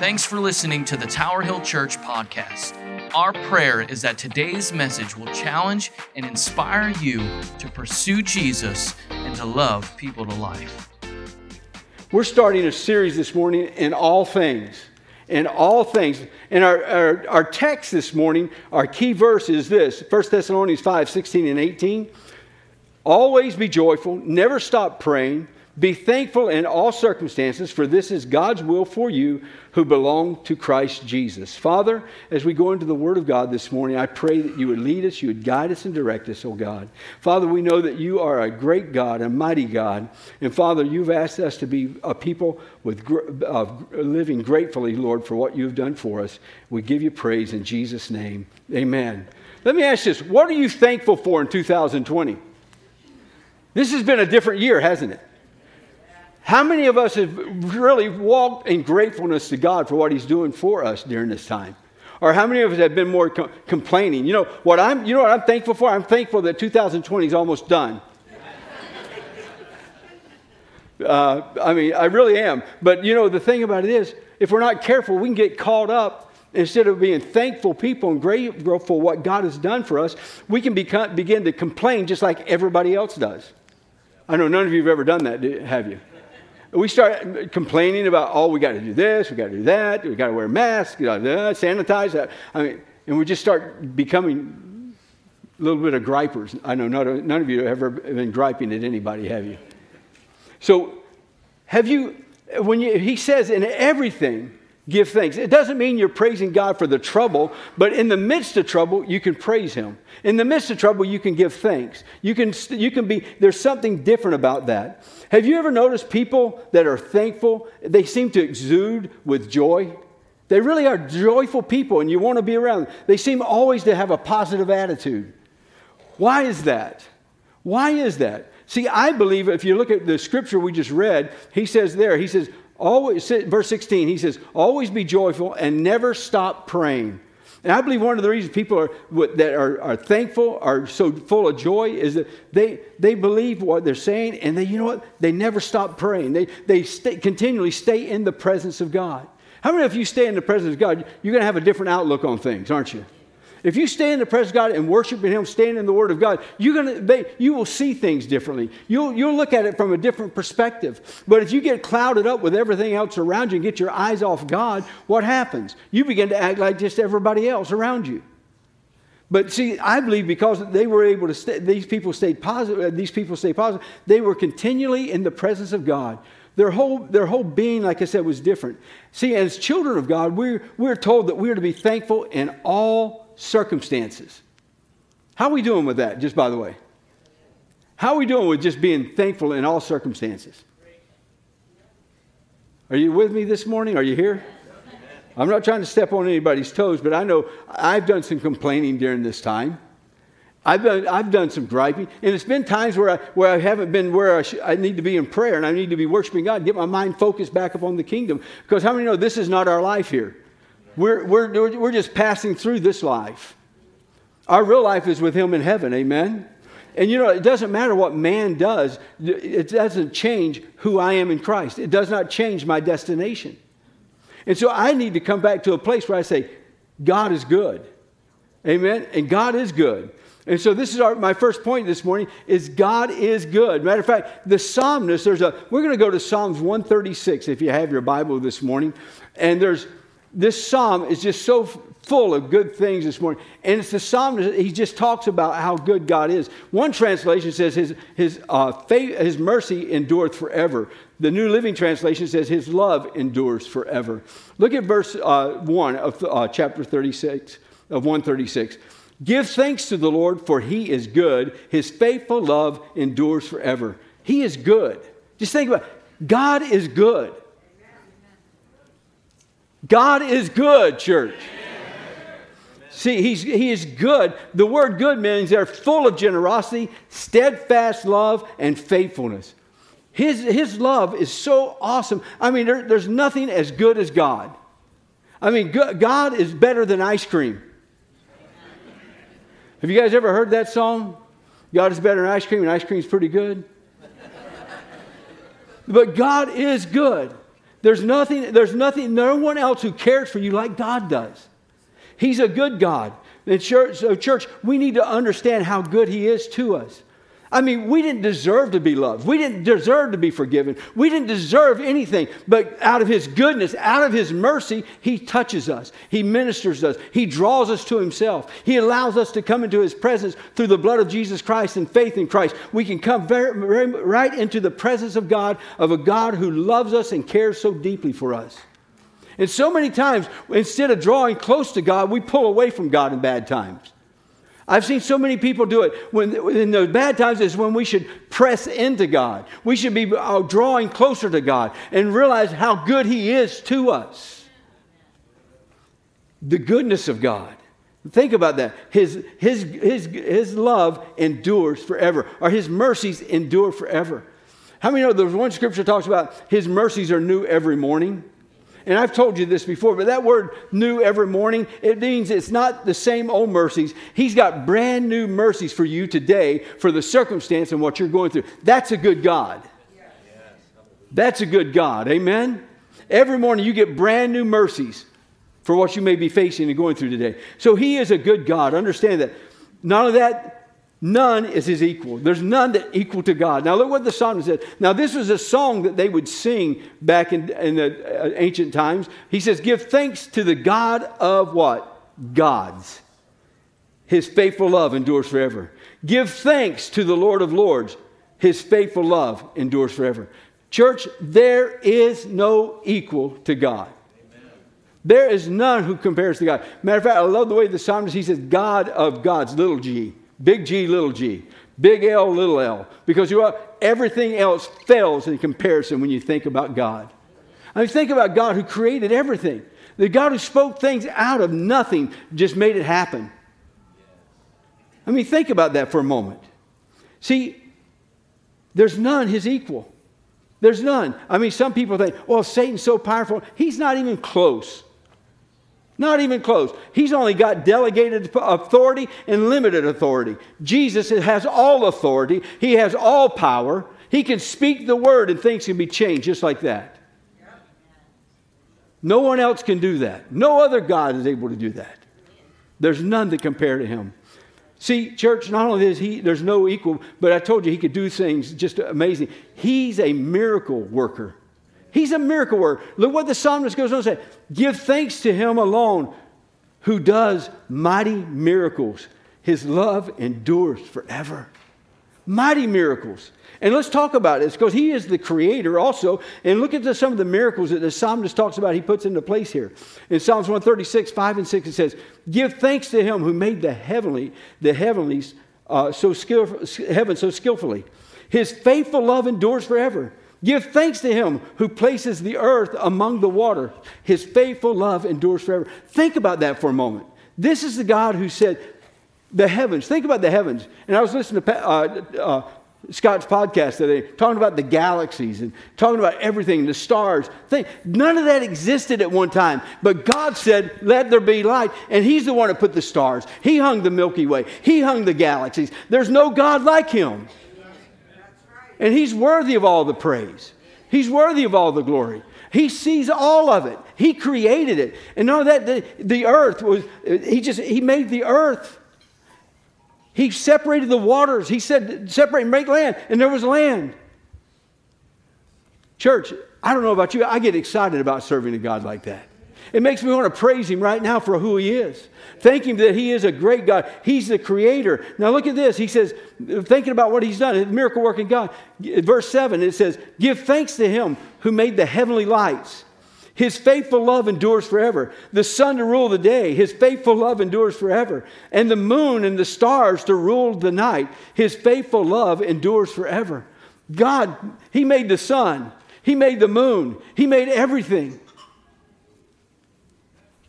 Thanks for listening to the Tower Hill Church podcast. Our prayer is that today's message will challenge and inspire you to pursue Jesus and to love people to life. We're starting a series this morning in all things. In all things. And our, our, our text this morning, our key verse is this 1 Thessalonians 5 16 and 18. Always be joyful, never stop praying. Be thankful in all circumstances, for this is God's will for you who belong to Christ Jesus. Father, as we go into the Word of God this morning, I pray that you would lead us, you would guide us and direct us, oh God. Father, we know that you are a great God, a mighty God. And Father, you've asked us to be a people with living gratefully, Lord, for what you've done for us. We give you praise in Jesus' name. Amen. Let me ask this what are you thankful for in 2020? This has been a different year, hasn't it? How many of us have really walked in gratefulness to God for what He's doing for us during this time? Or how many of us have been more co- complaining? You know what I'm. You know what I'm thankful for. I'm thankful that 2020 is almost done. Uh, I mean, I really am. But you know, the thing about it is, if we're not careful, we can get caught up. Instead of being thankful people and grateful for what God has done for us, we can become, begin to complain just like everybody else does. I know none of you have ever done that, have you? We start complaining about, oh, we got to do this, we got to do that, we got to wear masks, we got to sanitize that. I mean, and we just start becoming a little bit of gripers. I know none, none of you have ever been griping at anybody, have you? So, have you, when you, he says in everything, give thanks. It doesn't mean you're praising God for the trouble, but in the midst of trouble, you can praise Him. In the midst of trouble, you can give thanks. You can, you can be, there's something different about that. Have you ever noticed people that are thankful? They seem to exude with joy. They really are joyful people, and you want to be around them. They seem always to have a positive attitude. Why is that? Why is that? See, I believe if you look at the scripture we just read, he says there, he says, always, verse 16, he says, always be joyful and never stop praying. And I believe one of the reasons people are, that are, are thankful, are so full of joy, is that they, they believe what they're saying, and they, you know what? They never stop praying. They, they stay, continually stay in the presence of God. How many of you stay in the presence of God, you're going to have a different outlook on things, aren't you? If you stay in the presence of God and worship Him, stand in the Word of God, you're gonna, they, you will see things differently. You'll, you'll look at it from a different perspective. But if you get clouded up with everything else around you and get your eyes off God, what happens? You begin to act like just everybody else around you. But see, I believe because they were able to stay, these people stayed positive, uh, these people stayed positive, they were continually in the presence of God. Their whole, their whole being, like I said, was different. See, as children of God, we're, we're told that we're to be thankful in all circumstances. How are we doing with that, just by the way? How are we doing with just being thankful in all circumstances? Are you with me this morning? Are you here? I'm not trying to step on anybody's toes, but I know I've done some complaining during this time. I've done, I've done some griping, and it's been times where I, where I haven't been where I, sh- I need to be in prayer and I need to be worshiping God, get my mind focused back upon the kingdom. Because how many know this is not our life here? We're, we're, we're just passing through this life. Our real life is with Him in heaven, amen? And you know, it doesn't matter what man does, it doesn't change who I am in Christ. It does not change my destination. And so I need to come back to a place where I say, God is good. Amen? And God is good. And so this is our, my first point this morning is God is good. Matter of fact, the psalmist, there's a, we're going to go to Psalms 136 if you have your Bible this morning. And there's this psalm is just so full of good things this morning. And it's the psalm, he just talks about how good God is. One translation says his, his, uh, faith, his mercy endureth forever. The New Living Translation says his love endures forever. Look at verse uh, 1 of uh, chapter 36, of 136. Give thanks to the Lord, for he is good. His faithful love endures forever. He is good. Just think about it. God is good. God is good, church. See, he's, he is good. The word good means they're full of generosity, steadfast love, and faithfulness. His, his love is so awesome. I mean, there, there's nothing as good as God. I mean, God is better than ice cream. Have you guys ever heard that song? God is better than ice cream, and ice cream is pretty good. but God is good. There's nothing, there's nothing, no one else who cares for you like God does. He's a good God. And church, so church, we need to understand how good He is to us. I mean, we didn't deserve to be loved. We didn't deserve to be forgiven. We didn't deserve anything. But out of His goodness, out of His mercy, He touches us. He ministers us. He draws us to Himself. He allows us to come into His presence through the blood of Jesus Christ and faith in Christ. We can come very, very, right into the presence of God, of a God who loves us and cares so deeply for us. And so many times, instead of drawing close to God, we pull away from God in bad times. I've seen so many people do it. When in those bad times is when we should press into God. We should be uh, drawing closer to God and realize how good He is to us. The goodness of God. Think about that. His, his, his, his love endures forever, or His mercies endure forever. How many know there's one scripture talks about His mercies are new every morning? And I've told you this before, but that word new every morning, it means it's not the same old mercies. He's got brand new mercies for you today for the circumstance and what you're going through. That's a good God. That's a good God. Amen? Every morning you get brand new mercies for what you may be facing and going through today. So he is a good God. Understand that. None of that None is his equal. There's none that equal to God. Now look what the psalmist said. Now this was a song that they would sing back in, in the uh, ancient times. He says, "Give thanks to the God of what? Gods. His faithful love endures forever. Give thanks to the Lord of Lords. His faithful love endures forever." Church, there is no equal to God. There is none who compares to God. Matter of fact, I love the way the psalmist he says, "God of gods," little G. Big G, little g. Big L, little l. Because you know everything else fails in comparison when you think about God. I mean, think about God who created everything. The God who spoke things out of nothing just made it happen. I mean, think about that for a moment. See, there's none his equal. There's none. I mean, some people think, well, Satan's so powerful. He's not even close. Not even close. He's only got delegated authority and limited authority. Jesus has all authority, He has all power. He can speak the word and things can be changed just like that. No one else can do that. No other God is able to do that. There's none to compare to Him. See, church, not only is he, there's no equal, but I told you he could do things just amazing. He's a miracle worker. He's a miracle worker. Look what the psalmist goes on to say Give thanks to him alone who does mighty miracles. His love endures forever. Mighty miracles. And let's talk about this because he is the creator also. And look at the, some of the miracles that the psalmist talks about, he puts into place here. In Psalms 136, 5 and 6, it says, Give thanks to him who made the heavenly, the heavenlies uh, so skill, heaven so skillfully. His faithful love endures forever. Give thanks to him who places the earth among the water. His faithful love endures forever. Think about that for a moment. This is the God who said, the heavens. Think about the heavens. And I was listening to uh, uh, Scott's podcast today, talking about the galaxies and talking about everything, the stars. Think, none of that existed at one time. But God said, Let there be light. And He's the one who put the stars. He hung the Milky Way, He hung the galaxies. There's no God like Him. And He's worthy of all the praise, He's worthy of all the glory. He sees all of it. He created it. And know that the, the earth was, he just, he made the earth. He separated the waters. He said, separate and make land. And there was land. Church, I don't know about you. I get excited about serving a God like that. It makes me want to praise him right now for who he is. Thank him that he is a great God. He's the creator. Now look at this. He says, thinking about what he's done, miracle working God. Verse 7, it says, Give thanks to him who made the heavenly lights. His faithful love endures forever. The sun to rule the day. His faithful love endures forever. And the moon and the stars to rule the night. His faithful love endures forever. God, He made the sun. He made the moon. He made everything.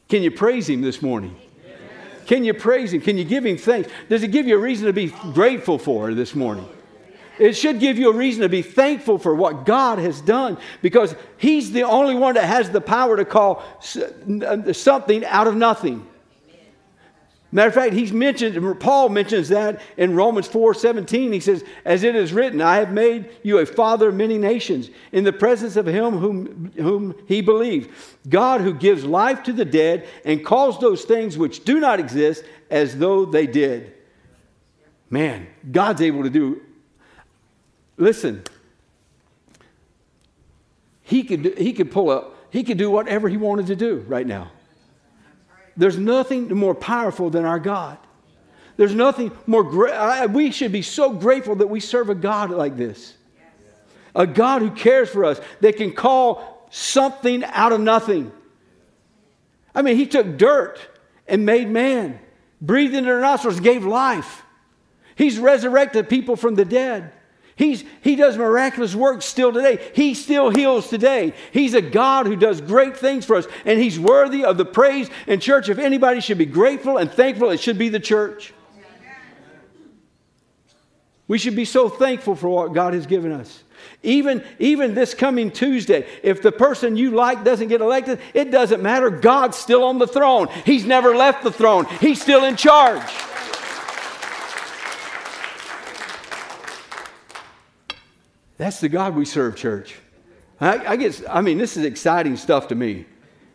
Can you praise Him this morning? Can you praise Him? Can you give Him thanks? Does it give you a reason to be grateful for this morning? It should give you a reason to be thankful for what God has done because He's the only one that has the power to call something out of nothing. Matter of fact, he's mentioned, Paul mentions that in Romans 4 17. He says, As it is written, I have made you a father of many nations in the presence of him whom, whom he believed. God who gives life to the dead and calls those things which do not exist as though they did. Man, God's able to do. Listen, he could, he could pull up, he could do whatever he wanted to do right now. There's nothing more powerful than our God. There's nothing more great. We should be so grateful that we serve a God like this. A God who cares for us, that can call something out of nothing. I mean, He took dirt and made man, breathed into their nostrils, gave life. He's resurrected people from the dead. He's, he does miraculous work still today. He still heals today. He's a God who does great things for us, and He's worthy of the praise. And, church, if anybody should be grateful and thankful, it should be the church. We should be so thankful for what God has given us. Even, even this coming Tuesday, if the person you like doesn't get elected, it doesn't matter. God's still on the throne. He's never left the throne, He's still in charge. That's the God we serve, church. I, I guess, I mean, this is exciting stuff to me.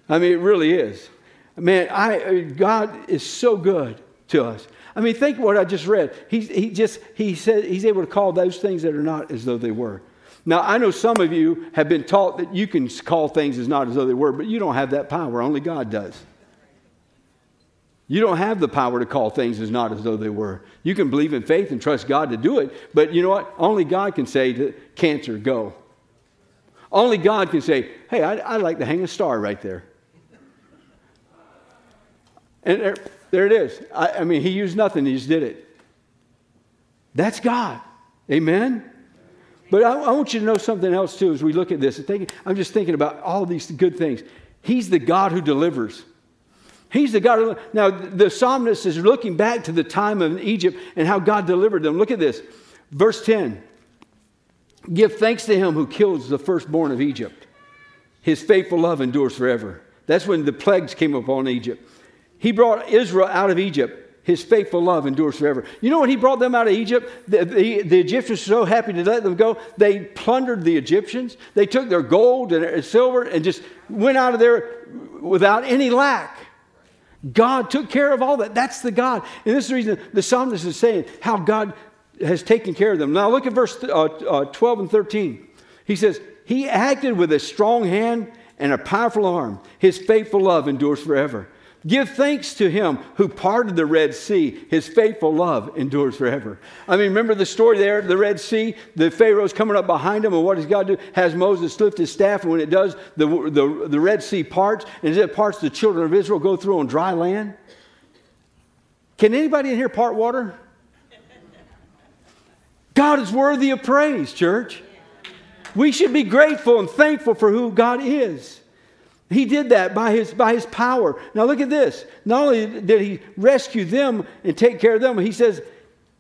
I mean, it really is. Man, I, God is so good to us. I mean, think what I just read. He, he just, he said, he's able to call those things that are not as though they were. Now, I know some of you have been taught that you can call things as not as though they were, but you don't have that power. Only God does. You don't have the power to call things as not as though they were. You can believe in faith and trust God to do it, but you know what? Only God can say to cancer, go. Only God can say, hey, I'd, I'd like to hang a star right there. And there, there it is. I, I mean, he used nothing, he just did it. That's God. Amen? But I, I, want you to know something else too as we look at this. I'm just thinking about all these good things. He's the God who delivers. He's the God. now, the psalmist is looking back to the time of Egypt and how God delivered them. Look at this. Verse 10 Give thanks to him who kills the firstborn of Egypt. His faithful love endures forever. That's when the plagues came upon Egypt. He brought Israel out of Egypt. His faithful love endures forever. You know when he brought them out of Egypt? The, the, the, Egyptians were so happy to let them go, they plundered the Egyptians. They took their gold and silver and just went out of there without any lack. God took care of all that. That's the God. And this is the reason the psalmist is saying how God has taken care of them. Now look at verse uh, uh, 12 and 13. He says, He acted with a strong hand and a powerful arm. His faithful love endures forever. Give thanks to him who parted the Red Sea. His faithful love endures forever. I mean, remember the story there, the Red Sea? The Pharaoh's coming up behind him, and what does God do? Has Moses lift his staff, and when it does, the, the, the Red Sea parts, and as it parts, the children of Israel go through on dry land. Can anybody in here part water? God is worthy of praise, church. We should be grateful and thankful for who God is. He did that by his, by his power. Now, look at this. Not only did he rescue them and take care of them, he says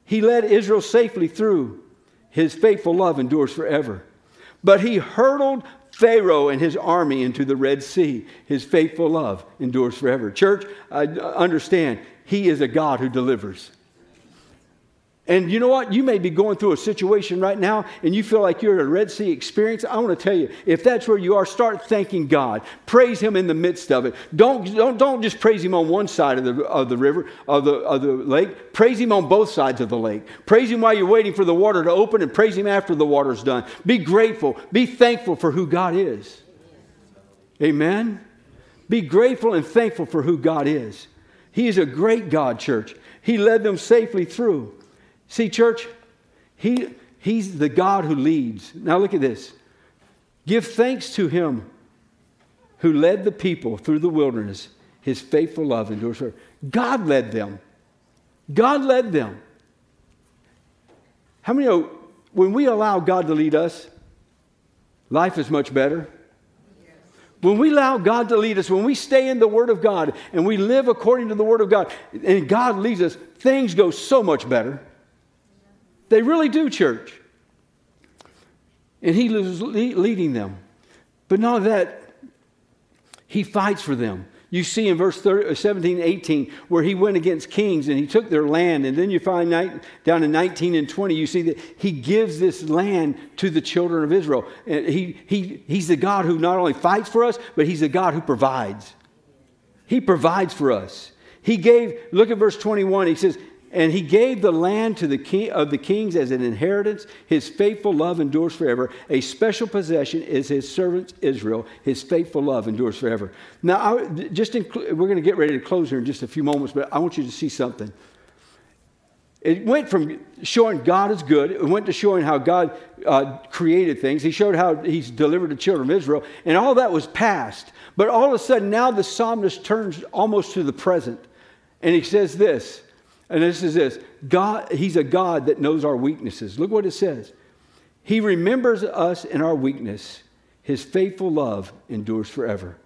he led Israel safely through. His faithful love endures forever. But he hurled Pharaoh and his army into the Red Sea. His faithful love endures forever. Church, I understand, he is a God who delivers. And you know what? You may be going through a situation right now and you feel like you're in a Red Sea experience. I want to tell you, if that's where you are, start thanking God. Praise Him in the midst of it. Don't, don't, don't just praise Him on one side of the, of the river, of the, of the lake. Praise Him on both sides of the lake. Praise Him while you're waiting for the water to open and praise Him after the water's done. Be grateful. Be thankful for who God is. Amen? Be grateful and thankful for who God is. He is a great God, church. He led them safely through. See, church, he, He's the God who leads. Now look at this. Give thanks to Him who led the people through the wilderness. His faithful love endures forever. God led them. God led them. How many know when we allow God to lead us, life is much better? When we allow God to lead us, when we stay in the Word of God and we live according to the Word of God, and God leads us, things go so much better. They really do, church. And he was leading them. But not that, he fights for them. You see in verse 30, uh, 17, 18, where he went against kings and he took their land. And then you find down in 19 and 20, you see that he gives this land to the children of Israel. And he, he, he's the God who not only fights for us, but he's the God who provides. He provides for us. He gave, look at verse 21, he says, and he gave the land to the king of the kings as an inheritance. His faithful love endures forever. A special possession is his servant Israel. His faithful love endures forever. Now, I, just we're going to get ready to close here in just a few moments, but I want you to see something. It went from showing God is good, it went to showing how God uh, created things. He showed how He's delivered the children of Israel, and all that was past. But all of a sudden, now the psalmist turns almost to the present, and he says this and this is this God, He's a God that knows our weaknesses. Look what it says. He remembers us in our weakness. His faithful love endures forever.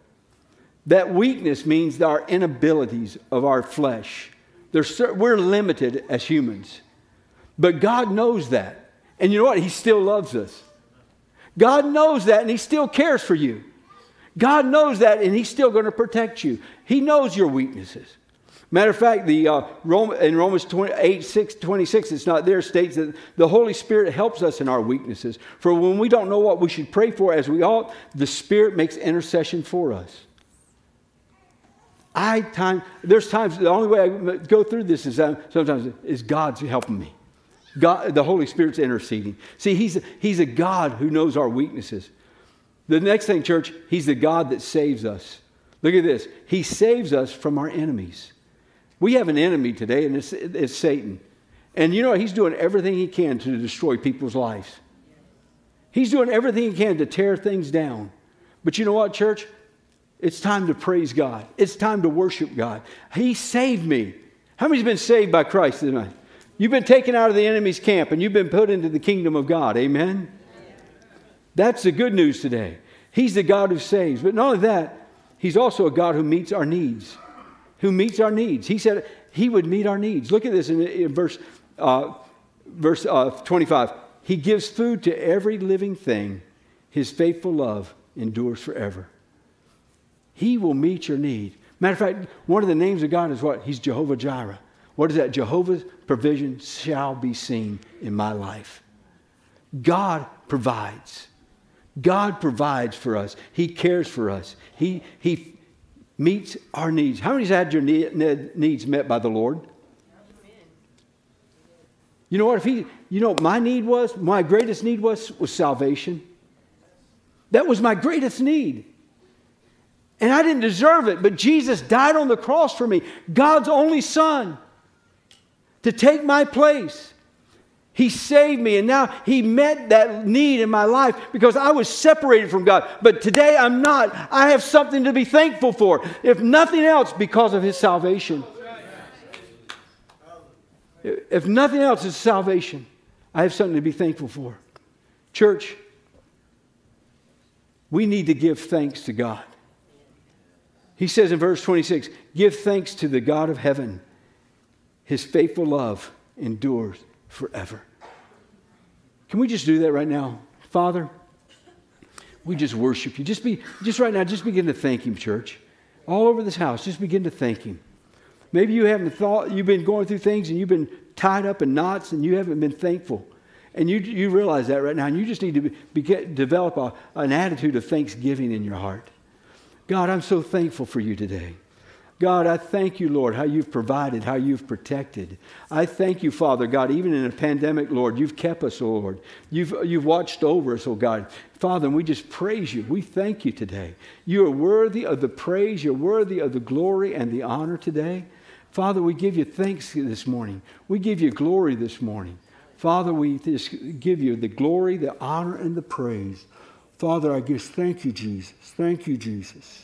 That weakness means our inabilities of our flesh. we're limited as humans. But God knows that. And you know what? He still loves us. God knows that and He still cares for you. God knows that and He's still going to protect you. He knows your weaknesses. Matter of fact, the, uh, Rome, in Romans 8, 6, 26, it's not there, states that the Holy Spirit helps us in our weaknesses. For when we don't know what we should pray for as we ought, the Spirit makes intercession for us. I time there's times the only way I go through this is uh, sometimes is God's helping me. God, the Holy Spirit's interceding. See, he's, he's a God who knows our weaknesses. The next thing, church, He's the God that saves us. Look at this. He saves us from our enemies. We have an enemy today, and it's, it's Satan. And you know, he's doing everything he can to destroy people's lives. He's doing everything he can to tear things down. But you know what, church? It's time to praise God. It's time to worship God. He saved me. How many's been saved by Christ tonight? You've been taken out of the enemy's camp and you've been put into the kingdom of God. Amen? That's the good news today. He's the God who saves. But not only that, He's also a God who meets our needs who meets our needs. He said he would meet our needs. Look at this in, in verse, uh, verse uh, 25. He gives food to every living thing. His faithful love endures forever. He will meet your need. Matter of fact, one of the names of God is what? He's Jehovah Jireh. What is that? Jehovah's provision shall be seen in my life. God provides. God provides for us. He cares for us. He, he meets our needs. How many's had your needs met by the Lord? You know what? If he, you know, my need was, my greatest need was, was salvation. That was my greatest need. And I didn't deserve it, but Jesus died on the cross for me, God's only Son, to take my place. He saved me, and now He met that need in my life because I was separated from God. But today I'm not. I have something to be thankful for, if nothing else, because of His salvation. If nothing else is salvation, I have something to be thankful for. Church, we need to give thanks to God. He says in verse 26 Give thanks to the God of heaven, His faithful love endures forever. Can we just do that right now? Father, we just worship you. Just be just right now, just begin to thank him, church. All over this house, just begin to thank him. Maybe you haven't thought you've been going through things and you've been tied up in knots and you haven't been thankful. And you, you realize that right now, and you just need to be, develop a, an attitude of thanksgiving in your heart. God, I'm so thankful for you today. God, I thank you, Lord, how you've provided, how you've protected. I thank you, Father God, even in a pandemic, Lord, you've kept us, oh Lord. You've, you've watched over us, oh God. Father, and we just praise you. We thank you today. You are worthy of the praise, you're worthy of the glory and the honor today. Father, we give you thanks this morning. We give you glory this morning. Father, we just give you the glory, the honor, and the praise. Father, I just thank you, Jesus. Thank you, Jesus.